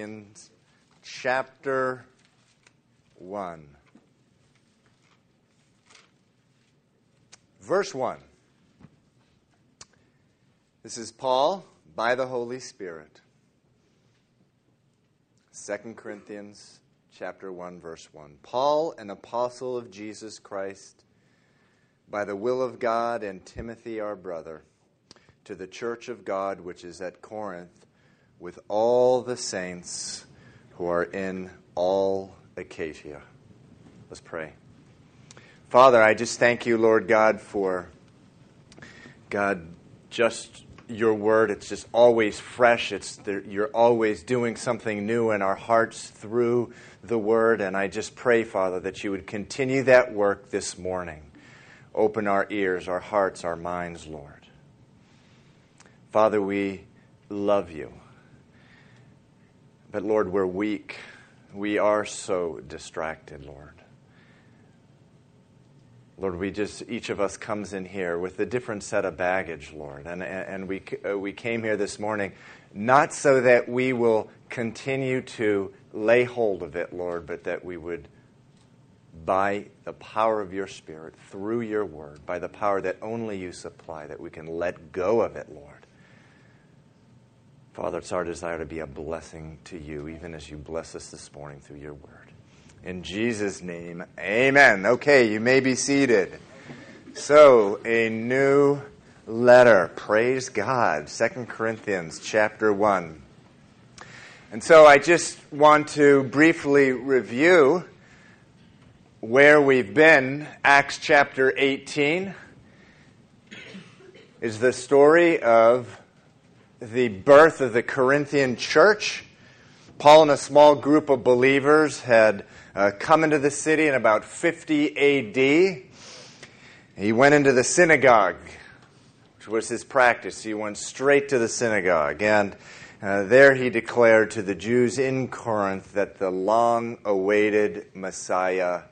in chapter 1. Verse 1. This is Paul by the Holy Spirit. 2 Corinthians chapter 1 verse 1. Paul, an apostle of Jesus Christ, by the will of God, and Timothy our brother, to the church of God which is at Corinth, with all the saints who are in all Achaia. Let's pray. Father, I just thank you, Lord God, for God, just your word. It's just always fresh. It's you're always doing something new in our hearts through the word. And I just pray, Father, that you would continue that work this morning. Open our ears, our hearts, our minds, Lord. Father, we love you. But Lord, we're weak. We are so distracted, Lord. Lord, we just, each of us comes in here with a different set of baggage, Lord. And, and we, uh, we came here this morning not so that we will continue to lay hold of it, Lord, but that we would, by the power of your Spirit, through your word, by the power that only you supply, that we can let go of it, Lord Father, it's our desire to be a blessing to you, even as you bless us this morning through your word. In Jesus' name, amen. Okay, you may be seated. So, a new letter. Praise God. Second Corinthians chapter 1. And so I just want to briefly review where we've been. Acts chapter 18 is the story of the birth of the Corinthian church. Paul and a small group of believers had uh, come into the city in about 50 AD. He went into the synagogue, which was his practice. He went straight to the synagogue. And uh, there he declared to the Jews in Corinth that the long awaited Messiah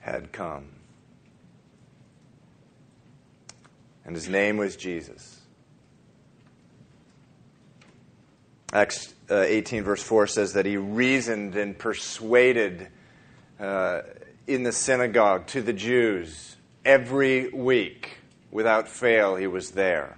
had come. And his name was Jesus. Acts uh, 18, verse 4 says that he reasoned and persuaded uh, in the synagogue to the Jews every week. Without fail, he was there.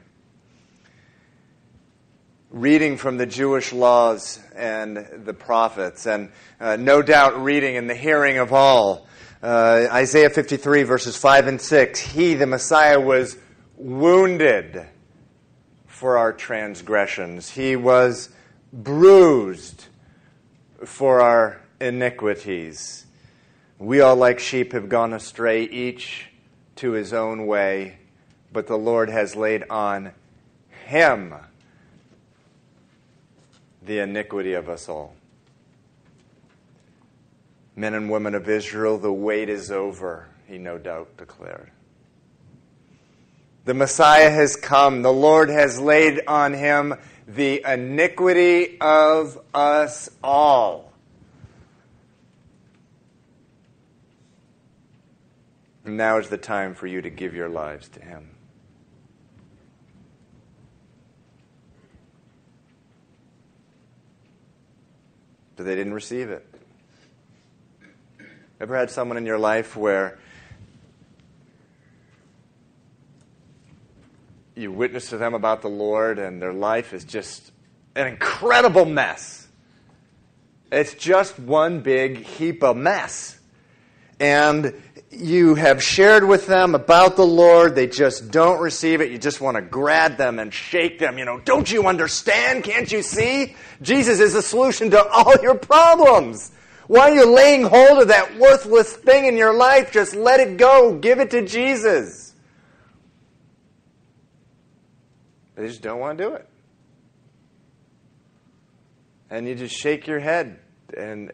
Reading from the Jewish laws and the prophets, and uh, no doubt reading in the hearing of all. Uh, Isaiah 53, verses 5 and 6 He, the Messiah, was wounded for our transgressions. He was bruised for our iniquities. We all, like sheep, have gone astray, each to his own way, but the Lord has laid on him the iniquity of us all. Men and women of Israel, the wait is over, he no doubt declared. The Messiah has come. The Lord has laid on him the iniquity of us all. And now is the time for you to give your lives to Him. But they didn't receive it. Ever had someone in your life where you witness to them about the Lord, and their life is just an incredible mess. It's just one big heap of mess. And you have shared with them about the Lord, they just don't receive it. You just want to grab them and shake them. You know, don't you understand? Can't you see? Jesus is the solution to all your problems. Why are you laying hold of that worthless thing in your life? Just let it go. Give it to Jesus. They just don't want to do it. And you just shake your head and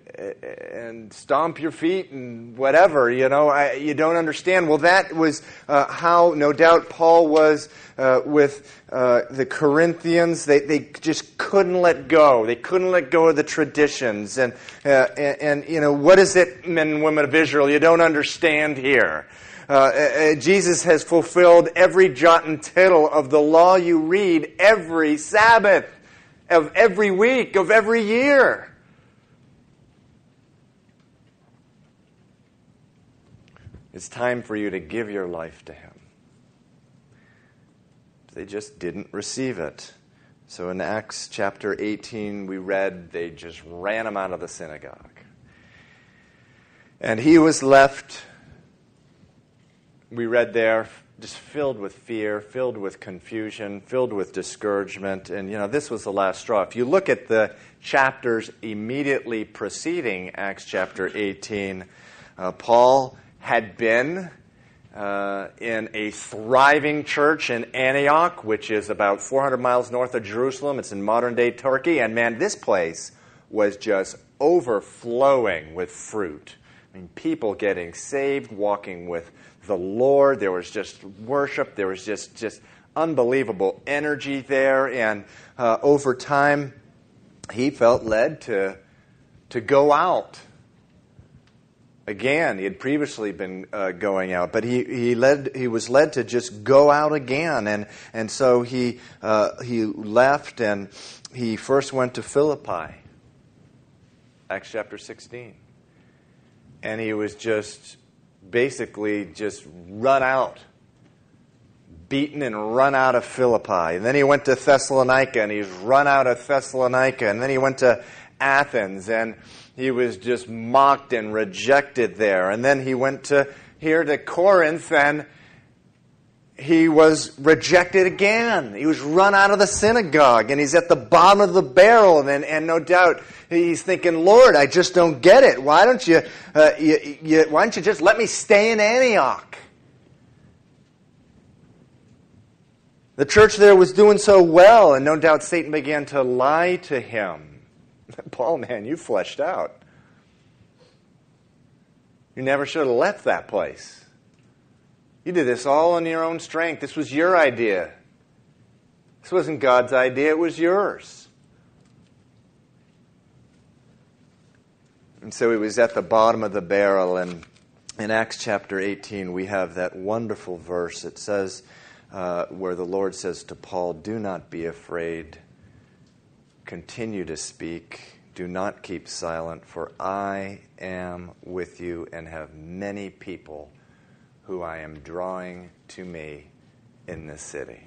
and stomp your feet and whatever you know I, you don't understand. Well that was uh, how no doubt paul was uh, with uh, the corinthians. They, they just couldn't let go. They couldn't let go of the traditions. And, uh, and, and you know what is it men and women of israel you don't understand here uh, Jesus has fulfilled every jot and tittle of the law you read every Sabbath. of every week, of every year. It's time for you to give your life to Him. They just didn't receive it. So in Acts chapter 18, we read they just ran him out of the synagogue. And he was left, we read there, just filled with fear, filled with confusion, filled with discouragement. And, you know, this was the last straw. If you look at the chapters immediately preceding Acts chapter 18, uh, Paul had been uh, in a thriving church in Antioch, which is about 400 miles north of Jerusalem. It's in modern day Turkey. And man, this place was just overflowing with fruit. I mean, people getting saved, walking with the Lord. There was just worship. There was just, just unbelievable energy there. And uh, over time, he felt led to, to go out again. He had previously been uh, going out, but he, he, led, he was led to just go out again. And, and so he, uh, he left and he first went to Philippi, Acts chapter 16. And he was just basically just run out, beaten and run out of Philippi. And then he went to Thessalonica and he's run out of Thessalonica. And then he went to Athens and he was just mocked and rejected there. And then he went to here to Corinth and he was rejected again. He was run out of the synagogue and he's at the bottom of the barrel. And, and no doubt he's thinking, Lord, I just don't get it. Why don't you, uh, you, you, why don't you just let me stay in Antioch? The church there was doing so well, and no doubt Satan began to lie to him. Paul, man, you fleshed out. You never should have left that place. You did this all on your own strength. This was your idea. This wasn't God's idea, it was yours. And so he was at the bottom of the barrel. And in Acts chapter 18, we have that wonderful verse. It says, uh, where the Lord says to Paul, Do not be afraid continue to speak. Do not keep silent, for I am with you and have many people who I am drawing to me in this city.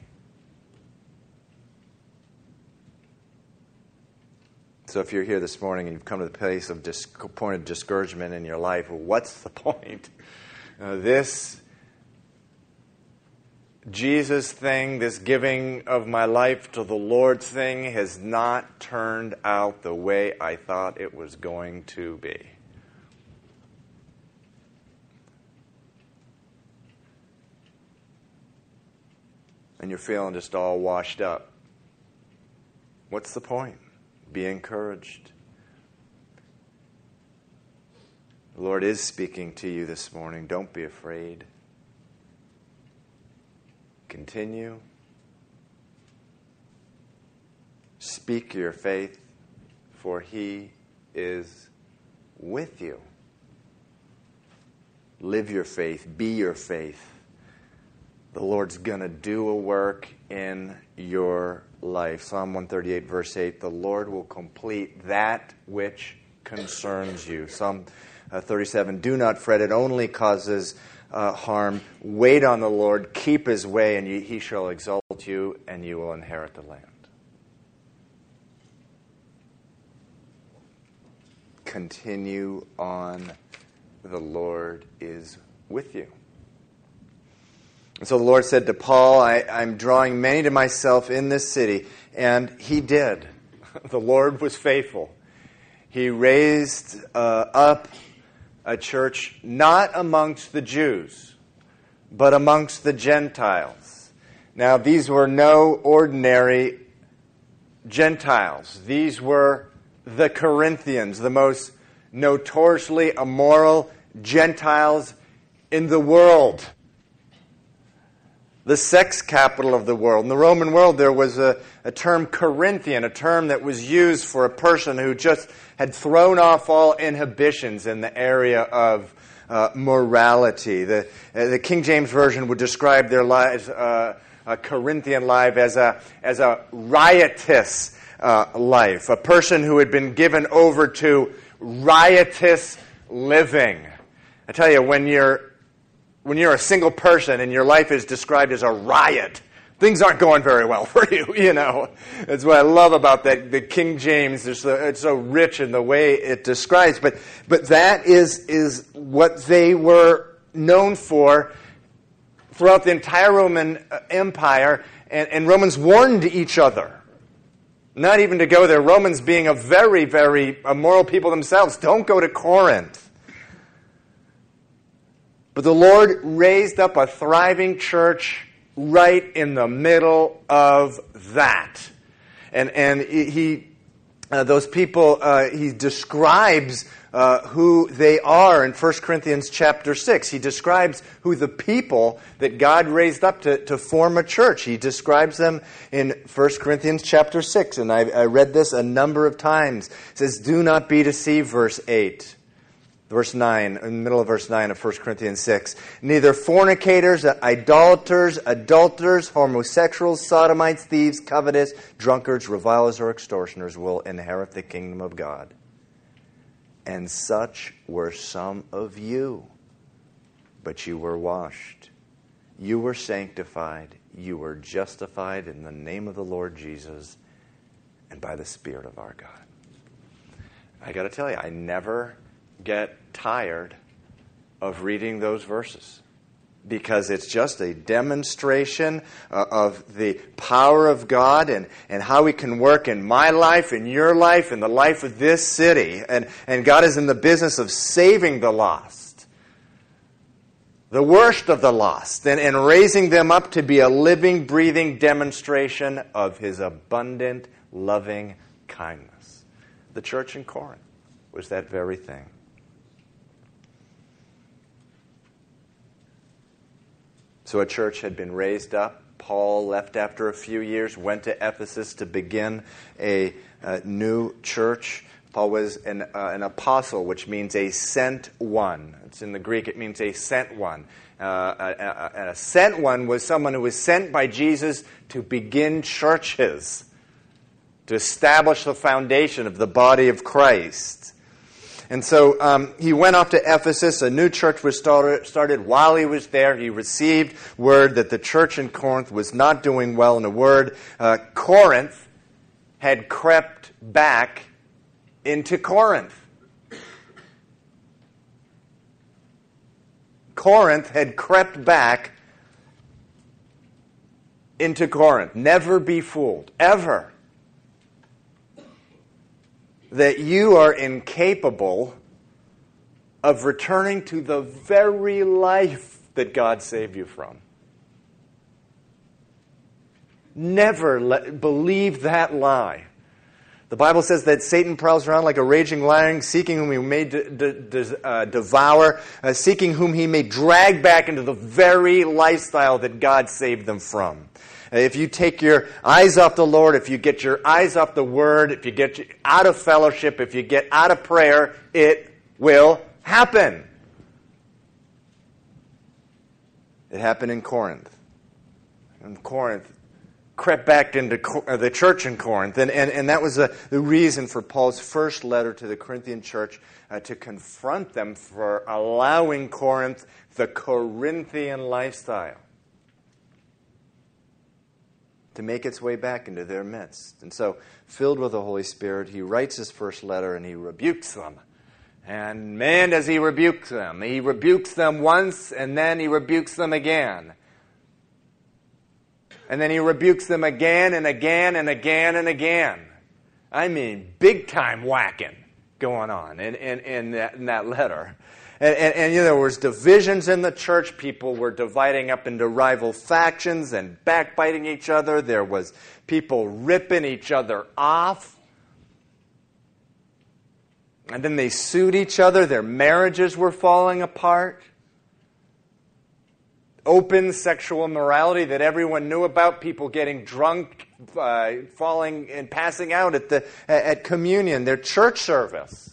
So, if you're here this morning and you've come to the place of dis- point of discouragement in your life, what's the point? Uh, this Jesus thing, this giving of my life to the Lord thing, has not turned out the way I thought it was going to be. And you're feeling just all washed up. What's the point? Be encouraged. The Lord is speaking to you this morning. Don't be afraid. Continue. Speak your faith, for he is with you. Live your faith, be your faith. The Lord's going to do a work in your life. Psalm 138, verse 8 The Lord will complete that which concerns you. Psalm uh, 37 Do not fret, it only causes uh, harm. Wait on the Lord, keep his way, and he shall exalt you, and you will inherit the land. Continue on. The Lord is with you. And so the Lord said to Paul, I, am drawing many to myself in this city. And he did. The Lord was faithful. He raised uh, up a church not amongst the Jews, but amongst the Gentiles. Now, these were no ordinary Gentiles. These were the Corinthians, the most notoriously immoral Gentiles in the world. The sex capital of the world. In the Roman world, there was a, a term Corinthian, a term that was used for a person who just had thrown off all inhibitions in the area of uh, morality. The, uh, the King James Version would describe their lives, uh, a Corinthian life, as a, as a riotous, uh, life, a person who had been given over to riotous living. I tell you, when you're, when you're a single person and your life is described as a riot, things aren't going very well for you, you know. That's what I love about that, the King James. It's so, it's so rich in the way it describes. But, but that is, is what they were known for throughout the entire Roman uh, Empire. And, and Romans warned each other not even to go there. Romans, being a very, very immoral people themselves, don't go to Corinth. But the Lord raised up a thriving church right in the middle of that. And, and he, uh, those people, uh, he describes uh, who they are in 1 Corinthians chapter 6. He describes who the people that God raised up to, to form a church. He describes them in 1 Corinthians chapter 6. And I, I read this a number of times. It says, Do not be deceived, verse 8 verse 9, in the middle of verse 9 of 1 Corinthians 6. Neither fornicators, idolaters, adulterers, homosexuals, sodomites, thieves, covetous, drunkards, revilers, or extortioners will inherit the kingdom of God. And such were some of you. But you were washed, you were sanctified, you were justified in the name of the Lord Jesus and by the Spirit of our God. I got to tell you, I never get tired of reading those verses because it's just a demonstration uh, of the power of God and, and how He can work in my life, in your life, in the life of this city. And, and God is in the business of saving the lost, the worst of the lost, and, and raising them up to be a living, breathing demonstration of His abundant, loving kindness. The church in Corinth was that very thing. So a church had been raised up. Paul left after a few years, went to Ephesus to begin a, a new church. Paul was an, uh, an, apostle, which means a sent one. It's in the Greek, it means a sent one. Uh, a, a, a sent one was someone who was sent by Jesus to begin churches, to establish the foundation of the body of Christ. And so um, he went off to Ephesus. A new church was started, started. While he was there, he received word that the church in Corinth was not doing well. In a word, uh, Corinth had crept back into Corinth. Corinth had crept back into Corinth. Never be fooled, ever that you are incapable of returning to the very life that God saved you from. Never let, believe that lie. The Bible says that Satan prowls around like a raging lion, seeking whom he may de- de- de- uh, devour, uh, seeking whom he may drag back into the very lifestyle that God saved them from. If you take your eyes off the Lord, if you get your eyes off the Word, if you get out of fellowship, if you get out of prayer, it will happen. It happened in Corinth. And Corinth crept back into uh, the church in Corinth. And, and, and that was the, reason for Paul's first letter to the Corinthian church uh, to confront them for allowing Corinth the Corinthian lifestyle to make its way back into their midst. And so, filled with the Holy Spirit, he writes his first letter and he rebukes them. And man, does he rebuke them. He rebukes them once and then he rebukes them again. And then he rebukes them again and again and again and again. I mean, big time whacking going on in, in, in, that, in that letter. And, and, and, you know, there was divisions in the church. People were dividing up into rival factions and backbiting each other. There was people ripping each other off. And then they sued each other. Their marriages were falling apart. Open sexual immorality that everyone knew about. People getting drunk, uh, falling and passing out at the at communion, their church service.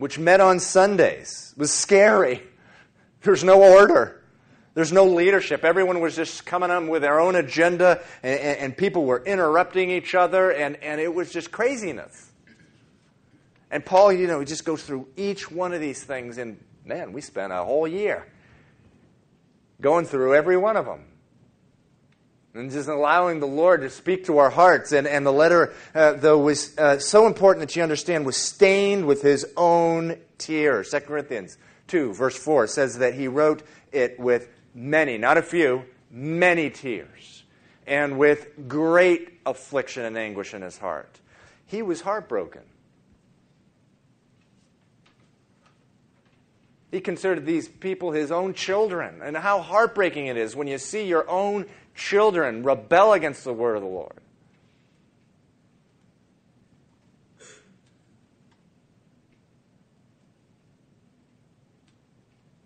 Which met on Sundays, was scary. There's no order. There's no leadership. Everyone was just coming up with their own agenda, and, and, and people were interrupting each other, and, and it was just craziness. And Paul, you know, he just goes through each one of these things, and man, we spent a whole year going through every one of them. And just allowing the Lord to speak to our hearts. And, and the letter, uh, though, was uh, so important that you understand, was stained with his own tears. 2 Corinthians 2, verse 4 says that he wrote it with many, not a few, many tears, and with great affliction and anguish in his heart. He was heartbroken. He considered these people his own children. And how heartbreaking it is when you see your own children rebel against the word of the Lord.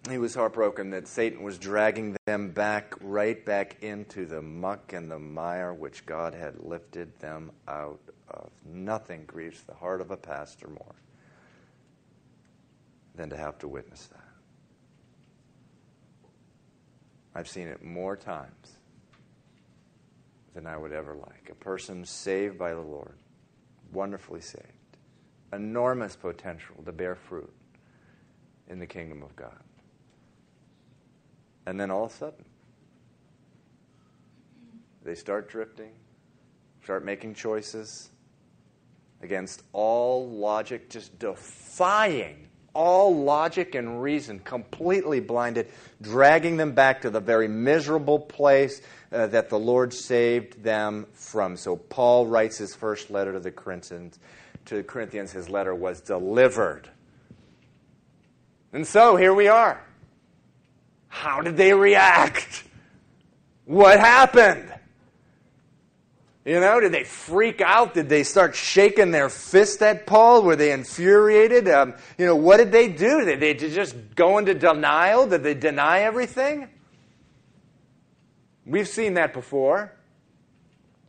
He was heartbroken that Satan was dragging them back, right back into the muck and the mire which God had lifted them out of. Nothing grieves the heart of a pastor more than to have to witness that. I've seen it more times than I would ever like. A person saved by the Lord, wonderfully saved, enormous potential to bear fruit in the kingdom of God. And then all of a sudden, they start drifting, start making choices against all logic, just defying all logic and reason, completely blinded, dragging them back to the very miserable place uh, that the Lord saved them from. So Paul writes his first letter to the Corinthians. To the Corinthians, his letter was delivered. And so here we are. How did they react? What happened? You know, did they freak out? Did they start shaking their fist at Paul? Were they infuriated? Um, you know, what did they do? Did they just go into denial? Did they deny everything? We've seen that before.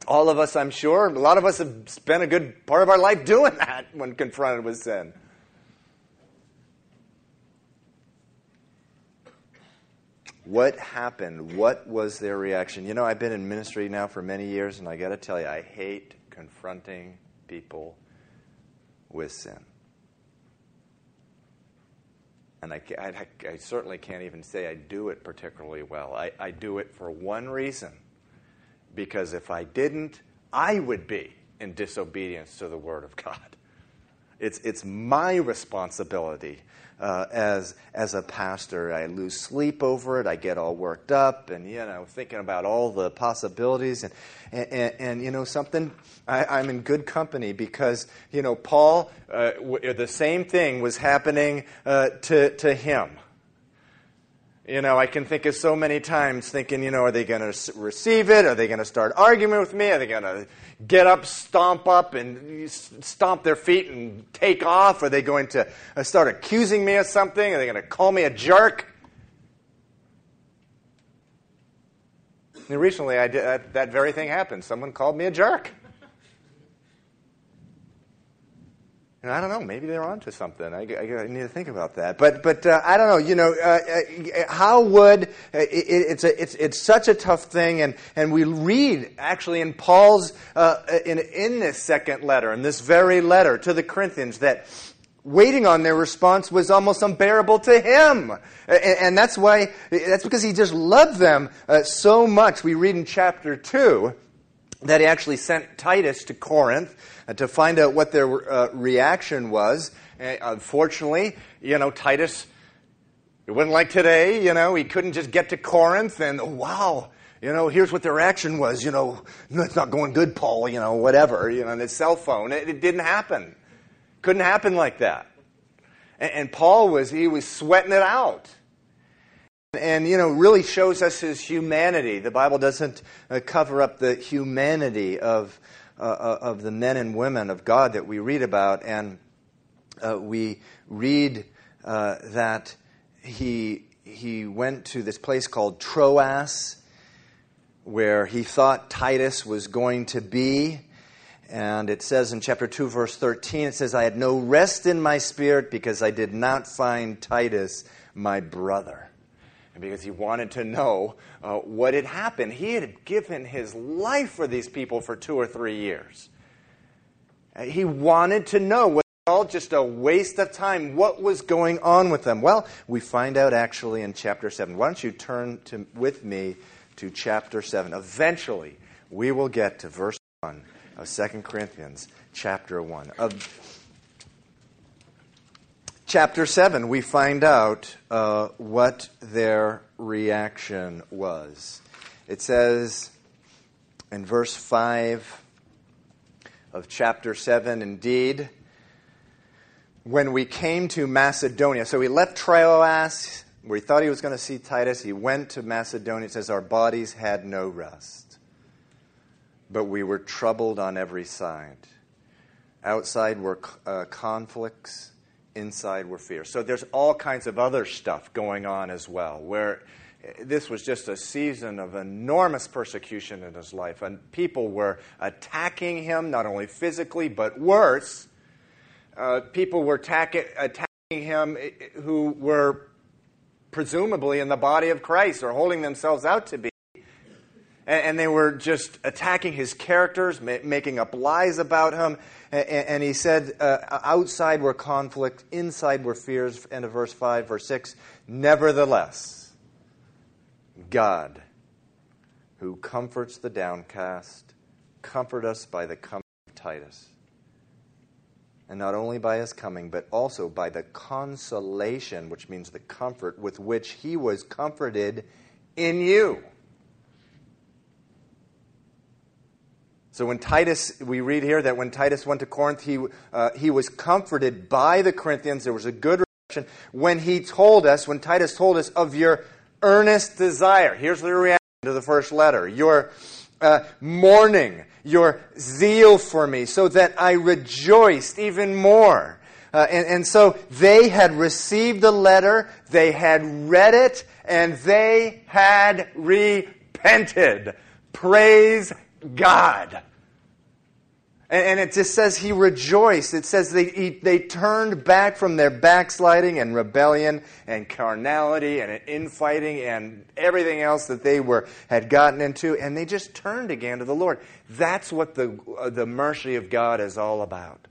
All of us, I'm sure. A lot of us have spent a good part of our life doing that when confronted with sin. What happened? What was their reaction? You know, I've been in ministry now for many years, and I got to tell you, I hate confronting people with sin. And I, I, I, certainly can't even say I do it particularly well. I, I do it for one reason because if I didn't, I would be in disobedience to the Word of God. It's, it's my responsibility uh, as, as a pastor. I lose sleep over it. I get all worked up and, you know, thinking about all the possibilities. And, and, and, and you know, something, I, am in good company because, you know, Paul, uh, w- the same thing was happening uh, to, to him. You know, I can think of so many times thinking, you know, are they going to receive it? Are they going to start arguing with me? Are they going to get up, stomp up, and stomp their feet and take off? Are they going to uh, start accusing me of something? Are they going to call me a jerk? And recently, I did, that, that very thing happened. Someone called me a jerk. And I don't know, maybe they're onto something. I, I, I need to think about that. But, but uh, I don't know, you know, uh, uh, how would, uh, it, it's, a, it's, it's such a tough thing. And, and we read actually in Paul's, uh, in, in this second letter, in this very letter to the Corinthians, that waiting on their response was almost unbearable to him. And, and that's why, that's because he just loved them uh, so much. We read in chapter 2 that he actually sent Titus to Corinth uh, to find out what their uh, reaction was. Uh, unfortunately, you know, Titus, it wasn't like today, you know, he couldn't just get to Corinth and, oh, wow, you know, here's what their reaction was, you know, it's not going good, Paul, you know, whatever, you know, on his cell phone. It, it didn't happen. Couldn't happen like that. And, and Paul was, he was sweating it out and you know really shows us his humanity the bible doesn't uh, cover up the humanity of uh, uh, of the men and women of God that we read about, and uh, we read uh, that he he went to this place called Troas, where he thought Titus was going to be. And it says in chapter 2, verse 13, it says, I had no rest in my spirit because I did not find Titus, my brother. Because he wanted to know uh, what had happened. He had given his life for these people for two or three years. Uh, he wanted to know was it all just a waste of time? What was going on with them? Well, we find out actually in chapter 7. Why don't you turn to, with me to chapter 7? Eventually, we will get to verse 1 of 2 Corinthians chapter 1. Of chapter 7, we find out uh, what their reaction was. It says in verse 5 of chapter 7, indeed, when we came to Macedonia, so he left Troas, where he thought he was going to see Titus. He went to Macedonia. It says, Our bodies had no rest, but we were troubled on every side. Outside were uh, conflicts inside were fears. So there's all kinds of other stuff going on as well, where this was just a season of enormous persecution in his life. And people were attacking him, not only physically, but worse. Uh, people were attack- attacking him who were presumably in the body of Christ or holding themselves out to be. And, they were just attacking his characters, making up lies about him. And, he said, uh, outside were conflict, inside were fears. End of verse 5, verse 6. Nevertheless, God, who comforts the downcast, comfort us by the coming of Titus. And not only by his coming, but also by the consolation, which means the comfort with which he was comforted in you. So when Titus, we read here that when Titus went to Corinth, he, uh, he was comforted by the Corinthians. There was a good reaction. When he told us, when Titus told us of your earnest desire, here's the reaction to the first letter your uh, mourning, your zeal for me, so that I rejoiced even more. Uh, and, and so they had received the letter, they had read it, and they had repented. Praise God. And, it just says he rejoiced. It says they, he, they turned back from their backsliding and rebellion and carnality and infighting and everything else that they were, had gotten into, and they just turned again to the Lord. That's what the, uh, the mercy of God is all about.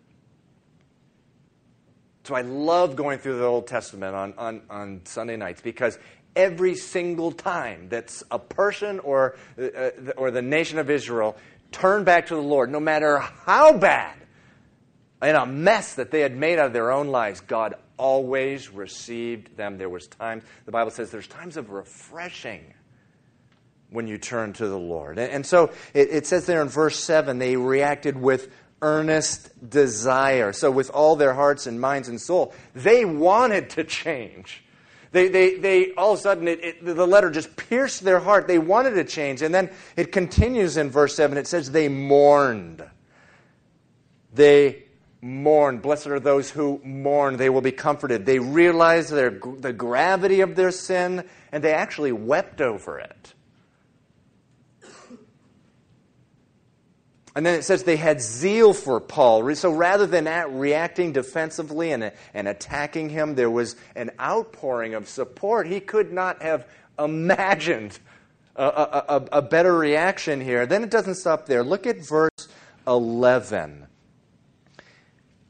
So I love going through the Old Testament on, on, on Sunday nights because every single time that a person or, uh, or the nation of Israel turned back to the Lord, no matter how bad and a mess that they had made out of their own lives, God always received them. There was times, the Bible says there's times of refreshing when you turn to the Lord. And, and so it, it says there in verse 7, they reacted with earnest desire. So, with all their hearts and minds and soul, they wanted to change. They, they, they all of a sudden, it, it, the letter just pierced their heart. They wanted to change. And then it continues in verse 7. It says, They mourned. They mourned. Blessed are those who mourn. They will be comforted. They realized their, the gravity of their sin, and they actually wept over it. And then it says they had zeal for Paul. So rather than reacting defensively and, and attacking him, there was an outpouring of support. He could not have imagined a, a, a, better reaction here. Then it doesn't stop there. Look at verse 11.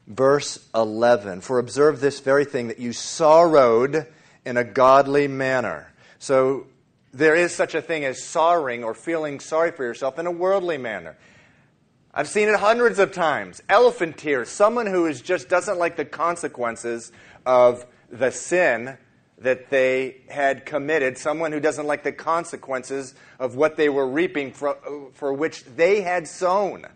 Verse 11. For observe this very thing that you sorrowed in a godly manner. So there is such a thing as sorrowing or feeling sorry for yourself in a worldly manner. I've seen it hundreds of times. Elephant tears, someone who is just doesn't like the consequences of the sin that they had committed, someone who doesn't like the consequences of what they were reaping for, for which they had sown.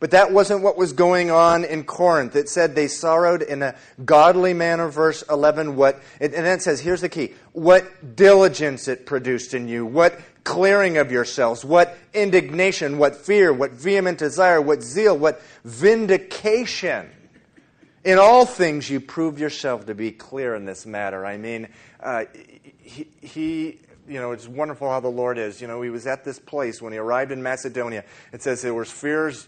But that wasn't what was going on in Corinth. It said they sorrowed in a godly manner, verse 11. What, and then it says, here's the key what diligence it produced in you, what clearing of yourselves, what indignation, what fear, what vehement desire, what zeal, what vindication. In all things, you prove yourself to be clear in this matter. I mean, uh, he, he, you know, it's wonderful how the Lord is. You know, he was at this place when he arrived in Macedonia. It says there was fears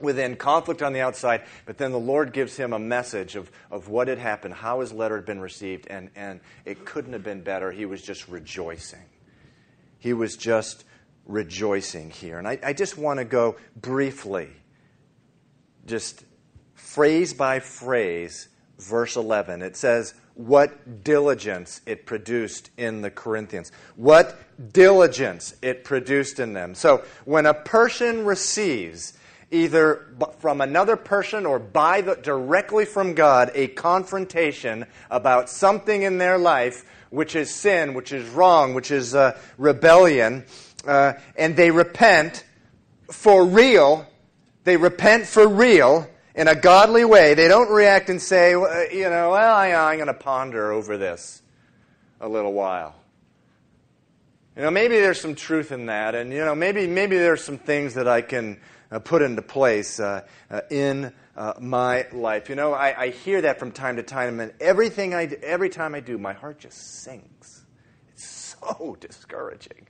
within, conflict on the outside, but then the Lord gives him a message of, of what had happened, how his letter had been received, and, and it couldn't have been better. He was just rejoicing. He was just rejoicing here. And I, I just want to go briefly, just phrase by phrase, verse 11. It says, What diligence it produced in the Corinthians. What diligence it produced in them. So when a person receives, either from another person or by the, directly from God, a confrontation about something in their life which is sin, which is wrong, which is uh, rebellion, uh, and they repent for real. They repent for real in a godly way. They don't react and say, you know, well, I, I'm going to ponder over this a little while. You know, maybe there's some truth in that, and you know, maybe maybe there's some things that I can uh, put into place uh, uh, in uh, my life. You know, I, I, hear that from time to time, and everything I every time I do, my heart just sinks. It's so discouraging.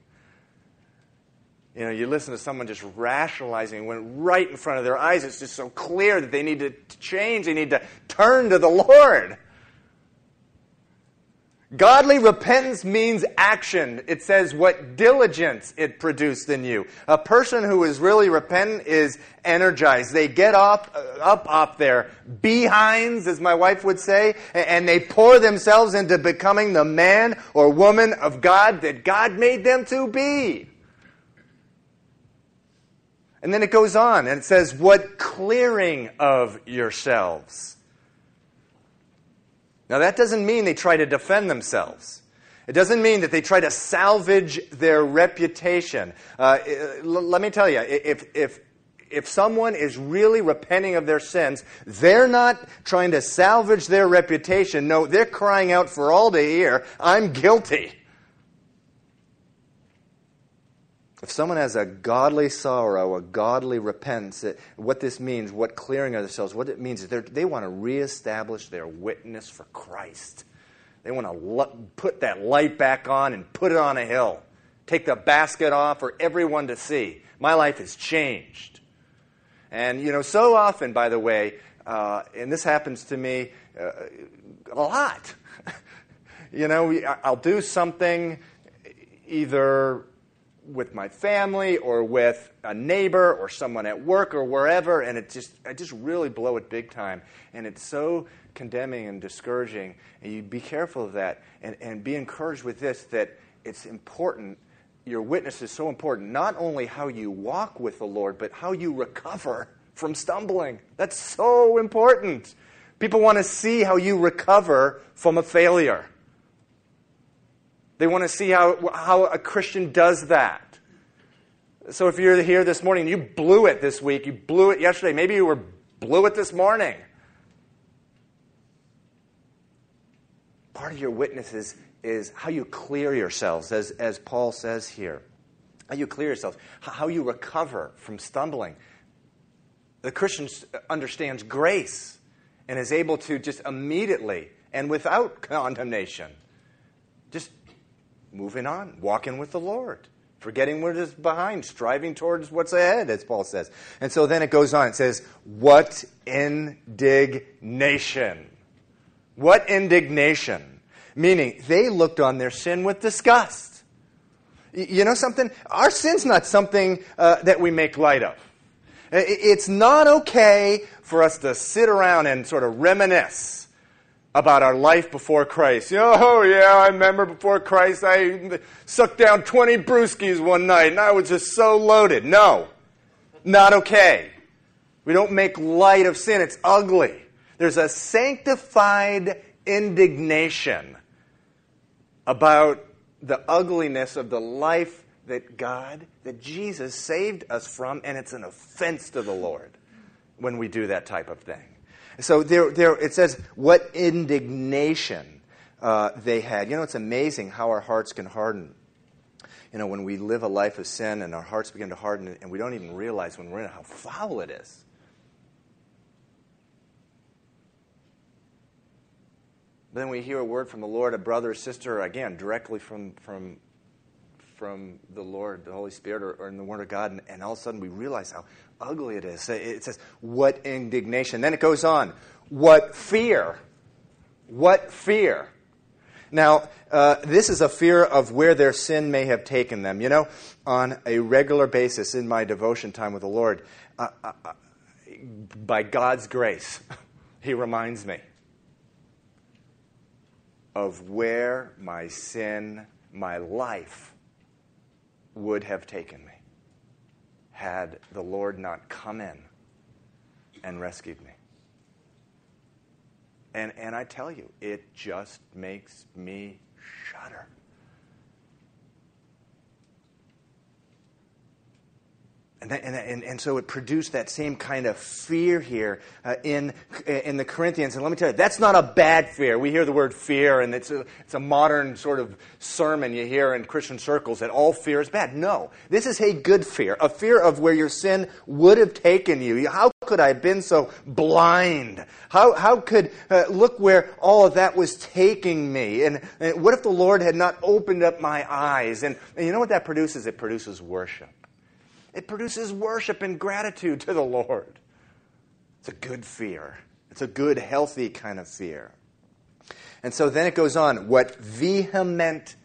You know, you listen to someone just rationalizing when right in front of their eyes, it's just so clear that they need to change, they need to turn to the Lord. Godly repentance means action. It says what diligence it produced in you. A person who is really repentant is energized. They get up, uh, up off their behinds, as my wife would say, and they pour themselves into becoming the man or woman of God that God made them to be. And then it goes on and it says, What clearing of yourselves. Now, that doesn't mean they try to defend themselves. It doesn't mean that they try to salvage their reputation. Uh, let me tell you, if, if, if someone is really repenting of their sins, they're not trying to salvage their reputation. No, they're crying out for all to hear, I'm guilty. If someone has a godly sorrow, a godly repentance, what this means, what clearing of themselves, what it means is they want to reestablish their witness for Christ. They want to put that light back on and put it on a hill. Take the basket off for everyone to see. My life has changed. And, you know, so often, by the way, uh, and this happens to me uh, a lot. you know, I'll do something either with my family or with a neighbor or someone at work or wherever, and it just I just really blow it big time. And it's so condemning and discouraging. And you be careful of that and, and be encouraged with this that it's important. Your witness is so important, not only how you walk with the Lord, but how you recover from stumbling. That's so important. People want to see how you recover from a failure. They want to see how, how a Christian does that. So if you're here this morning, you blew it this week, you blew it yesterday, maybe you were blew it this morning. Part of your witness is, is how you clear yourselves, as, as Paul says here. How you clear yourselves, how you recover from stumbling. The Christian understands grace and is able to just immediately and without condemnation moving on, walking with the Lord, forgetting what is behind, striving towards what's ahead, as Paul says. And so then it goes on. It says, What indignation! What indignation! Meaning, they looked on their sin with disgust. You know something? Our sin's not something uh, that we make light of. It's not okay for us to sit around and sort of reminisce about our life before Christ. You oh yeah, I remember before Christ I sucked down 20 brewskis one night and I was just so loaded. No, not okay. We don't make light of sin, it's ugly. There's a sanctified indignation about the ugliness of the life that God, that Jesus saved us from, and it's an offense to the Lord when we do that type of thing. So there, there, it says what indignation uh, they had. You know, it's amazing how our hearts can harden. You know, when we live a life of sin and our hearts begin to harden and we don't even realize when we're in it how foul it is. Then we hear a word from the Lord, a brother or sister, again, directly from, from, from the Lord, the Holy Spirit, or, or in the Word of God, and, and all of a sudden we realize how ugly it is. It says, What indignation. Then it goes on, What fear. What fear. Now, uh, this is a fear of where their sin may have taken them. You know, on a regular basis in my devotion time with the Lord, uh, uh, uh by God's grace, He reminds me of where my sin, my life, would have taken me had the Lord not come in and rescued me. And, and I tell you, it just makes me shudder. And, that, and, and, and, so it produced that same kind of fear here uh, in, in the Corinthians. And let me tell you, that's not a bad fear. We hear the word fear, and it's a, it's a modern sort of sermon you hear in Christian circles that all fear is bad. No, this is a good fear, a fear of where your sin would have taken you. How could I have been so blind? How, how could, uh, look where all of that was taking me? And, and what if the Lord had not opened up my eyes? And, and you know what that produces? It produces worship. It produces worship and gratitude to the Lord. It's a good fear. It's a good, healthy kind of fear. And so then it goes on what vehement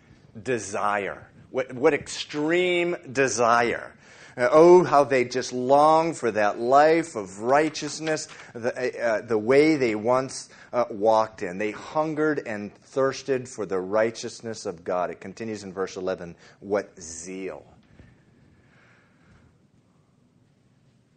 desire, what, what extreme desire. Uh, oh, how they just long for that life of righteousness, the, uh, the way they once uh, walked in. They hungered and thirsted for the righteousness of God. It continues in verse 11 what zeal.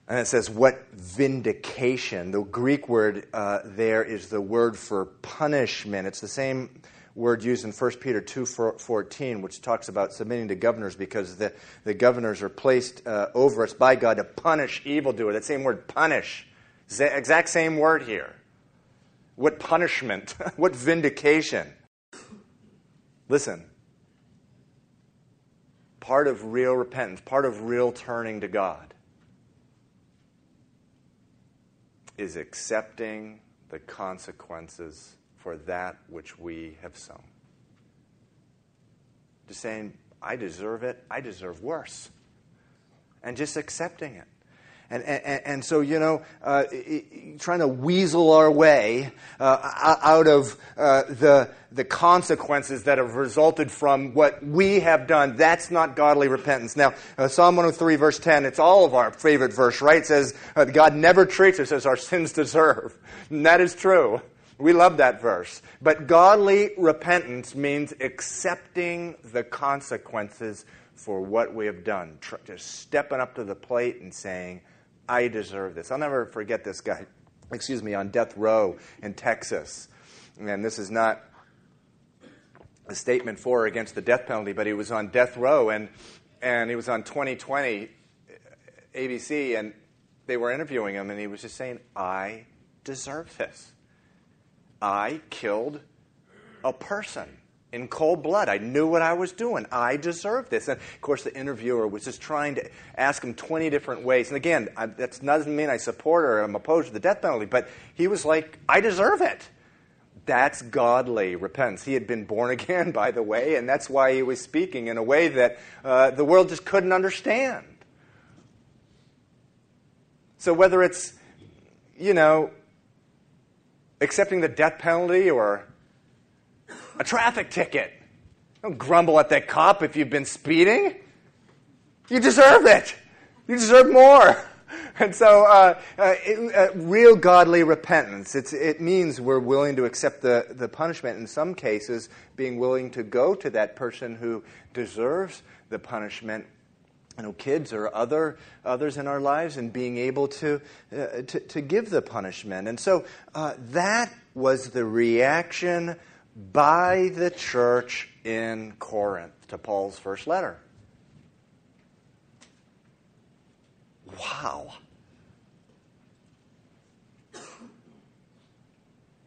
And it says, what vindication. The Greek word uh, there is the word for punishment. It's the same word used in 1 Peter 2.14, which talks about submitting to governors because the, the governors are placed uh, over us by God to punish evildoer. That same word, punish. The exact same word here. What punishment? what vindication? Listen. Part of real repentance, part of real turning to God is accepting the consequences for that which we have sown. Just saying, I deserve it, I deserve worse. And just accepting it. And, and, and so, you know, uh, trying to weasel our way uh, out of uh, the, the consequences that have resulted from what we have done, that's not godly repentance. Now, uh, Psalm 103, verse 10, it's all of our favorite verse, right? It says, uh, God never treats us as our sins deserve. And that is true. We love that verse. But godly repentance means accepting the consequences for what we have done. Just stepping up to the plate and saying, I deserve this. I'll never forget this guy, excuse me, on death row in Texas. And this is not a statement for or against the death penalty, but he was on death row and, and he was on 2020 uh, ABC and they were interviewing him and he was just saying, I deserve this. I killed a person in cold blood. I knew what I was doing. I deserved this. And of course, the interviewer was just trying to ask him 20 different ways. And again, I, that doesn't mean I support or I'm opposed to the death penalty, but he was like, I deserve it. That's godly repentance. He had been born again, by the way, and that's why he was speaking in a way that uh, the world just couldn't understand. So whether it's, you know, accepting the death penalty or a traffic ticket. Don't grumble at that cop if you've been speeding. You deserve it. You deserve more. And so, uh, uh, it, uh, real godly repentance, it means we're willing to accept the, the punishment. In some cases, being willing to go to that person who deserves the punishment you know, kids or other others in our lives and being able to, uh, to, to, give the punishment. And so uh, that was the reaction by the church in Corinth to Paul's first letter. Wow.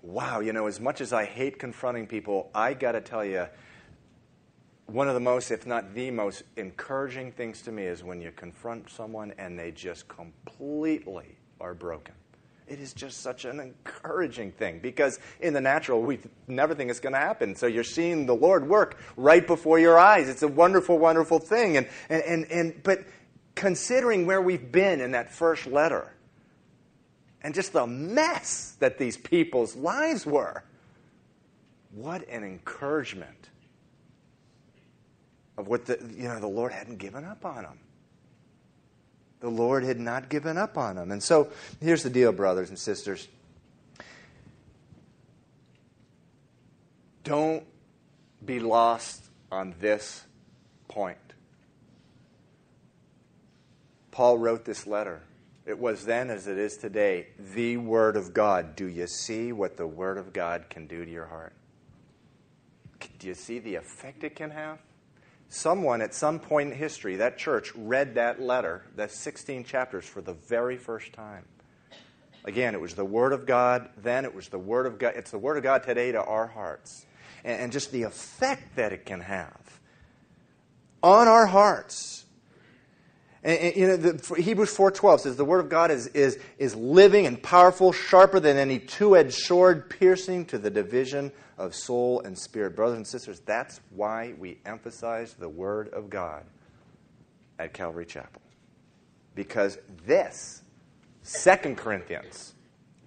Wow, you know, as much as I hate confronting people, I got to tell you, one of the most, if not the most, encouraging things to me is when you confront someone and they just completely are broken. It is just such an encouraging thing because in the natural, we never think it's going to happen. So you're seeing the Lord work right before your eyes. It's a wonderful, wonderful thing. And, and, and, and, but considering where we've been in that first letter and just the mess that these people's lives were, what an encouragement of what the, you know, the Lord hadn't given up on them. The Lord had not given up on them. And so here's the deal, brothers and sisters. Don't be lost on this point. Paul wrote this letter. It was then as it is today the Word of God. Do you see what the Word of God can do to your heart? Do you see the effect it can have? Someone at some point in history, that church read that letter, that 16 chapters, for the very first time. Again, it was the Word of God then, it was the Word of God, it's the Word of God today to our hearts. And, and just the effect that it can have on our hearts. And, and, you know, the, Hebrews 4.12 says the Word of God is, is, is living and powerful, sharper than any two-edged sword, piercing to the division of soul and spirit. Brothers and sisters, that's why we emphasize the Word of God at Calvary Chapel. Because this, Second Corinthians,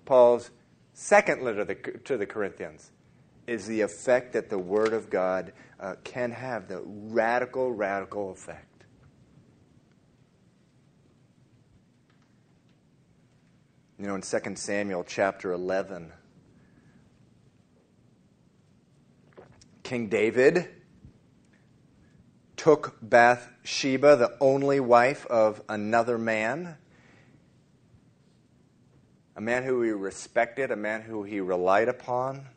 Paul's second letter to the Corinthians, is the effect that the Word of God uh, can have, the radical, radical effect. You know, in 2 Samuel chapter 11, King David took Bathsheba, the only wife of another man, a man who he respected, a man who he relied upon,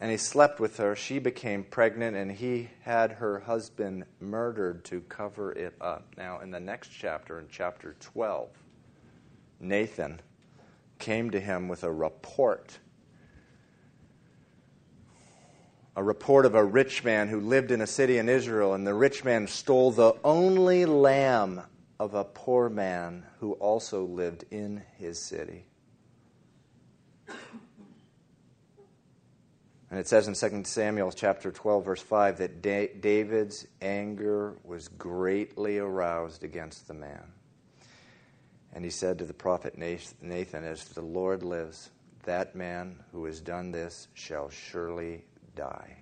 and he slept with her. She became pregnant, and he had her husband murdered to cover it up. Now, in the next chapter, in chapter 12, Nathan came to him with a report a report of a rich man who lived in a city in Israel, and the rich man stole the only lamb of a poor man who also lived in his city. And it says in 2 Samuel chapter 12 verse 5 that David's anger was greatly aroused against the man. And he said to the prophet Nathan, As the Lord lives, that man who has done this shall surely die.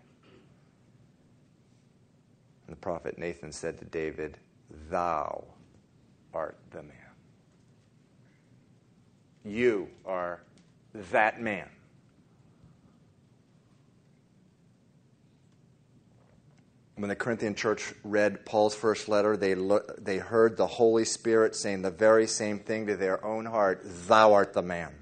And the prophet Nathan said to David, Thou art the man. You are that man. When the Corinthian church read Paul's first letter, they, lo- they heard the Holy Spirit saying the very same thing to their own heart Thou art the man.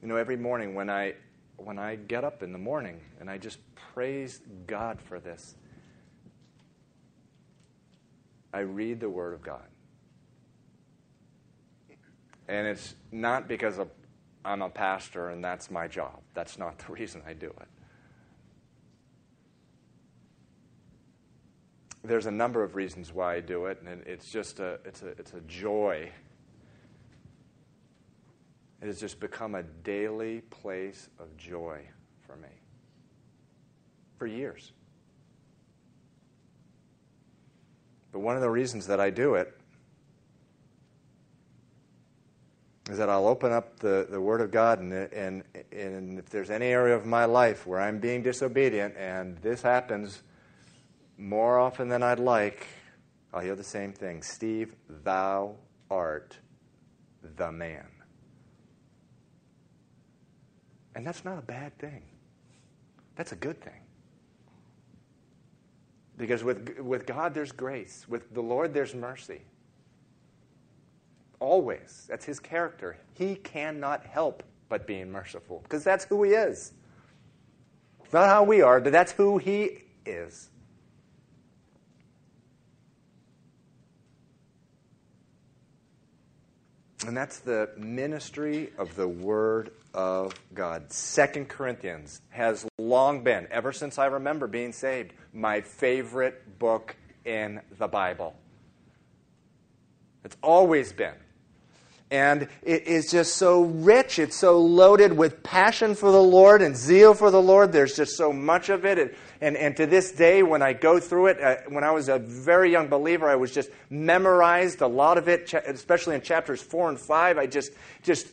You know, every morning when I when I get up in the morning and I just praise God for this, I read the Word of God. And it's not because of, I'm a pastor and that's my job. That's not the reason I do it. There's a number of reasons why I do it, and it's just a, it's a, it's a joy it has just become a daily place of joy for me. For years. But one of the reasons that I do it is that I'll open up the, the Word of God, and, and, and if there's any area of my life where I'm being disobedient, and this happens more often than I'd like, I'll hear the same thing Steve, thou art the man. And that's not a bad thing. That's a good thing. Because with, with God, there's grace. With the Lord, there's mercy. Always. That's his character. He cannot help but being merciful because that's who he is. It's not how we are, but that's who he is. And that's the ministry of the Word of God. Second Corinthians has long been, ever since I remember being saved, my favorite book in the Bible. It's always been. And it is just so rich. It's so loaded with passion for the Lord and zeal for the Lord. There's just so much of it. And, and, and to this day, when I go through it, uh, when I was a very young believer, I was just memorized a lot of it, especially in chapters four and five. I just, just,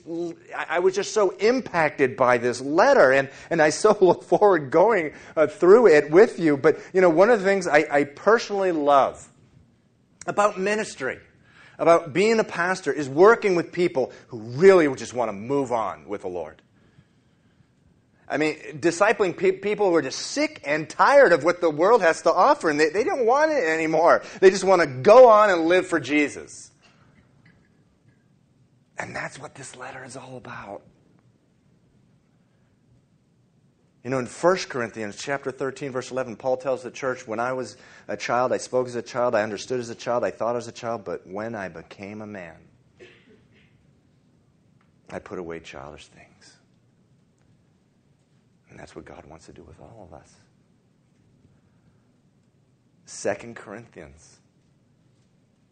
I was just so impacted by this letter. And, and I so look forward going uh, through it with you. But, you know, one of the things I, I personally love about ministry about being a pastor is working with people who really just want to move on with the Lord. I mean, discipling pe- people who are just sick and tired of what the world has to offer, and they, they don't want it anymore. They just want to go on and live for Jesus. And that's what this letter is all about. You know, in 1 Corinthians chapter 13, verse 11, Paul tells the church, When I was a child, I spoke as a child, I understood as a child, I thought as a child, but when I became a man, I put away childish things. And that's what God wants to do with all of us. 2 Corinthians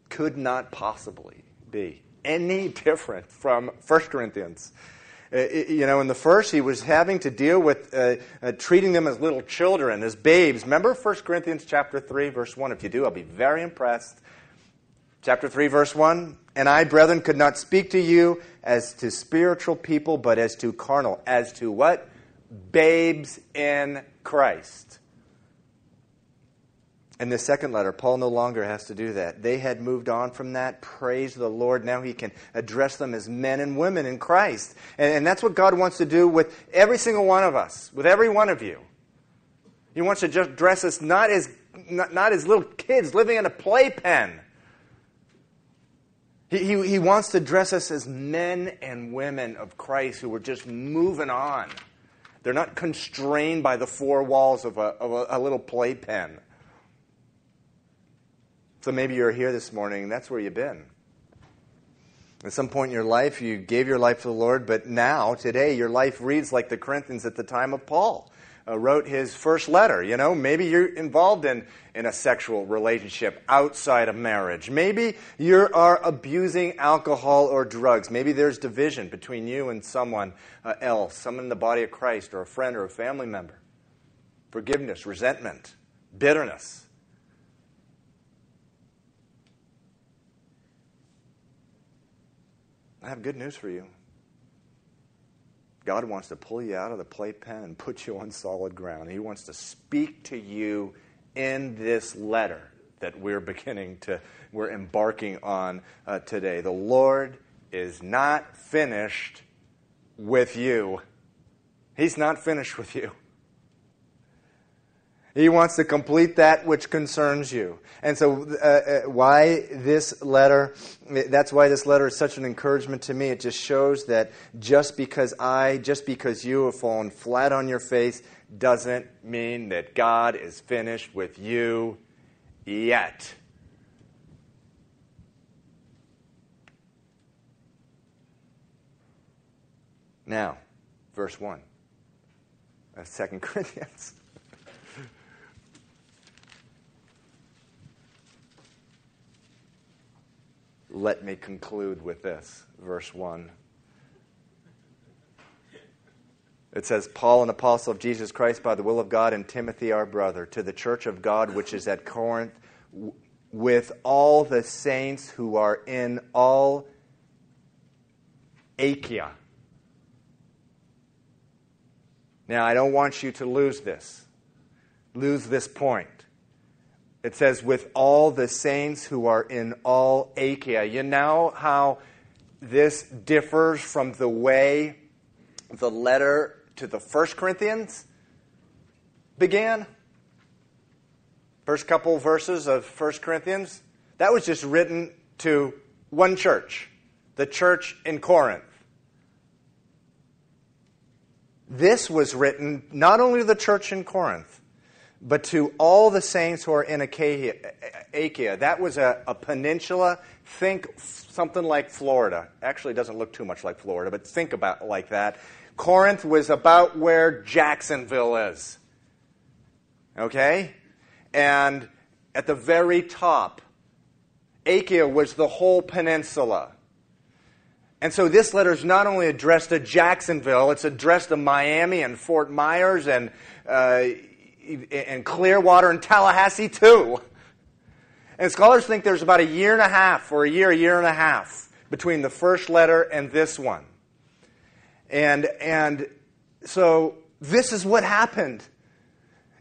could not possibly be any different from 1 Corinthians. Uh, you know, in the first, he was having to deal with uh, uh, treating them as little children, as babes. Remember 1 Corinthians chapter 3, verse 1? If you do, I'll be very impressed. Chapter 3, verse 1 And I, brethren, could not speak to you as to spiritual people, but as to carnal. As to what? Babes in Christ. In the second letter, Paul no longer has to do that. They had moved on from that. Praise the Lord. Now he can address them as men and women in Christ. And, and, that's what God wants to do with every single one of us, with every one of you. He wants to just dress us not as, not, not as little kids living in a playpen. He, he, he wants to dress us as men and women of Christ who are just moving on. They're not constrained by the four walls of a, of a, a little playpen. So maybe you're here this morning and that's where you've been. At some point in your life, you gave your life to the Lord, but now, today, your life reads like the Corinthians at the time of Paul. Uh, wrote his first letter. You know, maybe you're involved in, in a sexual relationship outside of marriage. Maybe you are abusing alcohol or drugs. Maybe there's division between you and someone uh, else, someone in the body of Christ, or a friend or a family member. Forgiveness, resentment, bitterness. I have good news for you. God wants to pull you out of the playpen and put you on solid ground. He wants to speak to you in this letter that we're beginning to, we're embarking on uh, today. The Lord is not finished with you. He's not finished with you. He wants to complete that which concerns you. And so, uh, uh, why this letter? That's why this letter is such an encouragement to me. It just shows that just because I, just because you have fallen flat on your face, doesn't mean that God is finished with you yet. Now, verse 1 of 2 Corinthians. Let me conclude with this, verse 1. It says, Paul, an apostle of Jesus Christ by the will of God, and Timothy, our brother, to the church of God which is at Corinth, with all the saints who are in all Achaia. Now, I don't want you to lose this, lose this point. It says, with all the saints who are in all Achaia. You know how this differs from the way the letter to the First Corinthians began? First couple verses of First Corinthians. That was just written to one church, the church in Corinth. This was written not only to the church in Corinth, but to all the saints who are in Achaia. That was a, a, peninsula. Think something like Florida. Actually, doesn't look too much like Florida, but think about like that. Corinth was about where Jacksonville is. Okay? And at the very top Achaia was the whole peninsula. And so this letter is not only addressed to Jacksonville, it's addressed to Miami and Fort Myers and, uh, and Clearwater and Tallahassee too. And scholars think there's about a year and a half, or a year, a year and a half, between the first letter and this one. And, and so this is what happened.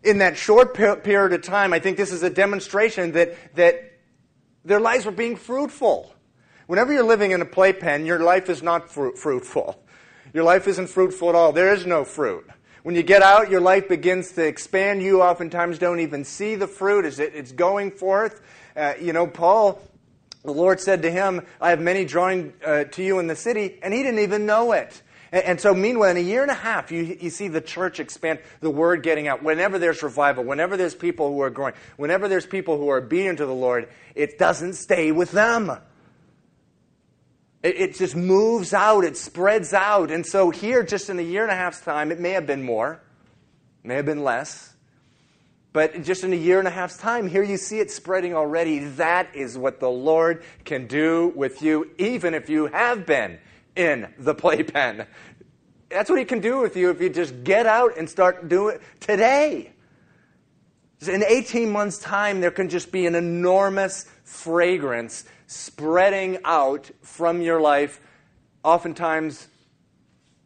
In that short period of time, I think this is a demonstration that, that their lives were being fruitful. Whenever you're living in a playpen, your life is not fruit- fruitful. Your life isn't fruitful at all. There is no fruit. When you get out, your life begins to expand. You oftentimes don't even see the fruit as it, it's going forth. Uh, you know, Paul, the Lord said to him, I have many drawing uh, to you in the city, and he didn't even know it. And, so, meanwhile, in a year and a half, you, you see the church expand, the word getting out. Whenever there's revival, whenever there's people who are growing, whenever there's people who are obedient to the Lord, it doesn't stay with them. It, it just moves out, it spreads out. And so, here, just in a year and a half's time, it may have been more, may have been less. But just in a year and a half's time, here you see it spreading already. That is what the Lord can do with you, even if you have been in the playpen. That's what He can do with you if you just get out and start doing it today. In 18 months' time, there can just be an enormous fragrance spreading out from your life. Oftentimes,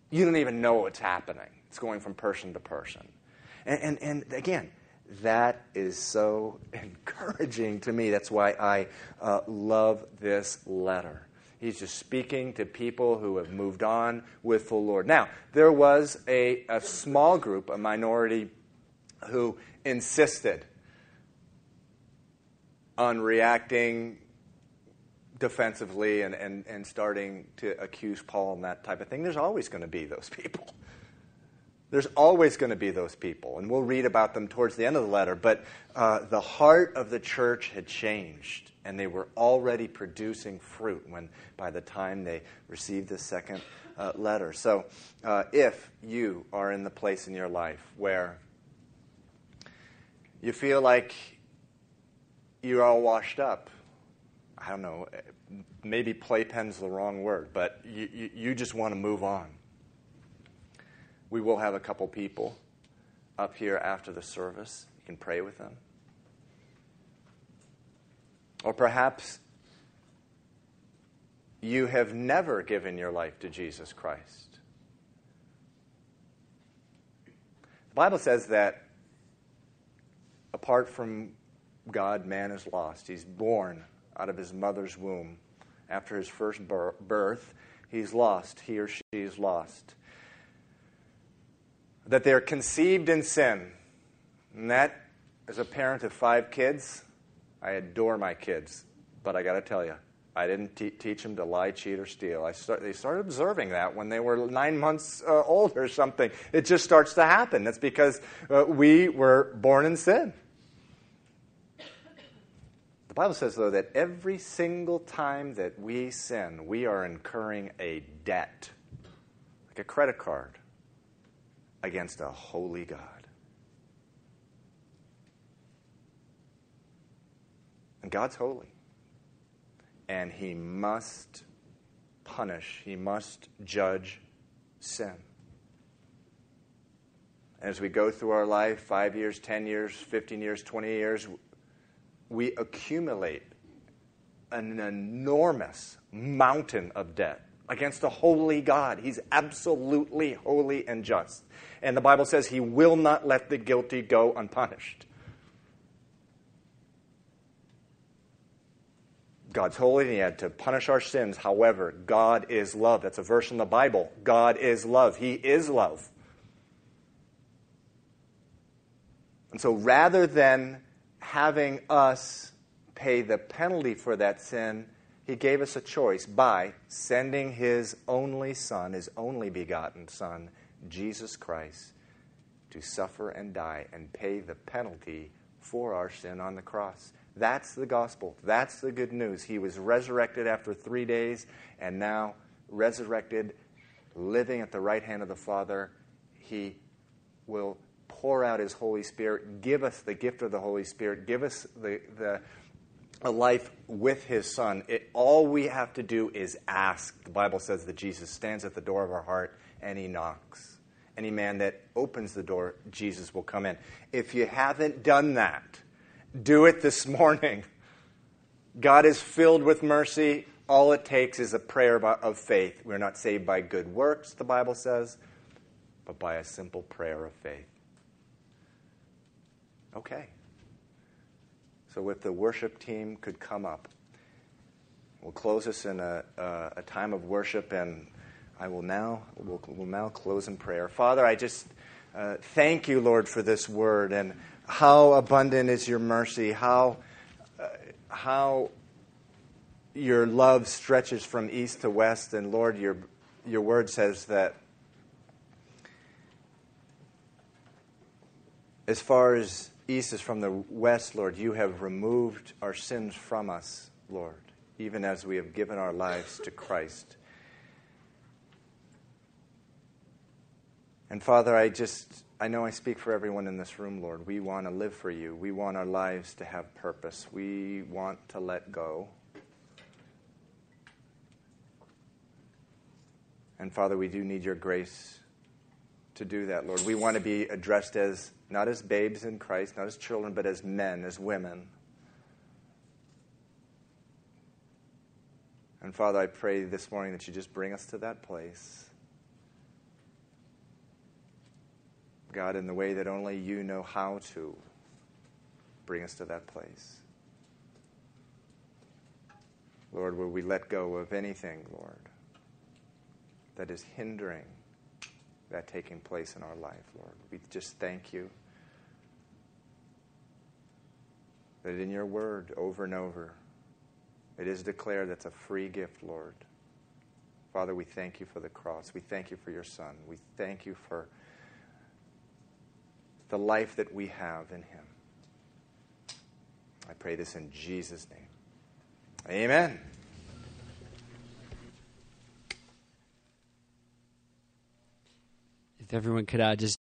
you don't even know what's happening. It's going from person to person. And, and, and again, that is so encouraging to me. That's why I uh, love this letter. He's just speaking to people who have moved on with the Lord. Now, there was a, a small group, a minority, who insisted on reacting defensively and, and, and starting to accuse Paul and that type of thing. There's always going to be those people. There's always going to be those people, and we'll read about them towards the end of the letter. But uh, the heart of the church had changed, and they were already producing fruit when, by the time they received the second uh, letter. So, uh, if you are in the place in your life where you feel like you're all washed up, I don't know, maybe playpen's the wrong word, but you, you, you just want to move on we will have a couple people up here after the service. You can pray with them. Or perhaps you have never given your life to Jesus Christ. The Bible says that apart from God, man is lost. He's born out of his mother's womb. After his first birth, he's lost. He or she is lost that they're conceived in sin. And that, as a parent of five kids, I adore my kids. But I got to tell you, I didn't te- teach them to lie, cheat, or steal. I start, they started observing that when they were nine months uh, old or something. It just starts to happen. That's because uh, we were born in sin. Bible says, though, that every single time that we sin, we are incurring a debt, like a credit card against a holy God. And God's holy. And He must punish, He must judge sin. As we go through our life, five years, 10 years, 15 years, 20 years, we accumulate an enormous mountain of debt against a holy God. He's absolutely holy and just. And the Bible says he will not let the guilty go unpunished. God's holy and he had to punish our sins. However, God is love. That's a verse in the Bible. God is love. He is love. And so rather than having us pay the penalty for that sin, he gave us a choice by sending his only Son, his only begotten Son, Jesus Christ, to suffer and die and pay the penalty for our sin on the cross. That's the gospel. That's the good news. He was resurrected after three days and now resurrected, living at the right hand of the Father. He will pour out his Holy Spirit, give us the gift of the Holy Spirit, give us the, the a life with his son. It, all we have to do is ask. The Bible says that Jesus stands at the door of our heart and he knocks. Any man that opens the door, Jesus will come in. If you haven't done that, do it this morning. God is filled with mercy. All it takes is a prayer of faith. We're not saved by good works, the Bible says, but by a simple prayer of faith. Okay. So if the worship team could come up, we'll close this in a, a, a time of worship, and I will now will will now close in prayer. Father, I just uh, thank you, Lord, for this word and how abundant is your mercy, how uh, how your love stretches from east to west, and Lord, your your word says that as far as east is from the west, Lord. You have removed our sins from us, Lord, even as we have given our lives to Christ. And Father, I just, I know I speak for everyone in this room, Lord. We want to live for you. We want our lives to have purpose. We want to let go. And Father, we do need your grace to do that, Lord. We want to be addressed as not as babes in Christ, not as children, but as men, as women. And Father, I pray this morning that you just bring us to that place. God, in the way that only you know how to bring us to that place. Lord, where we let go of anything, Lord, that is hindering that taking place in our life, Lord. We just thank you that in your word, over and over, it is declared that's a free gift, Lord. Father, we thank you for the cross. We thank you for your Son. We thank you for the life that we have in him. I pray this in Jesus' name. Amen. If everyone could uh, just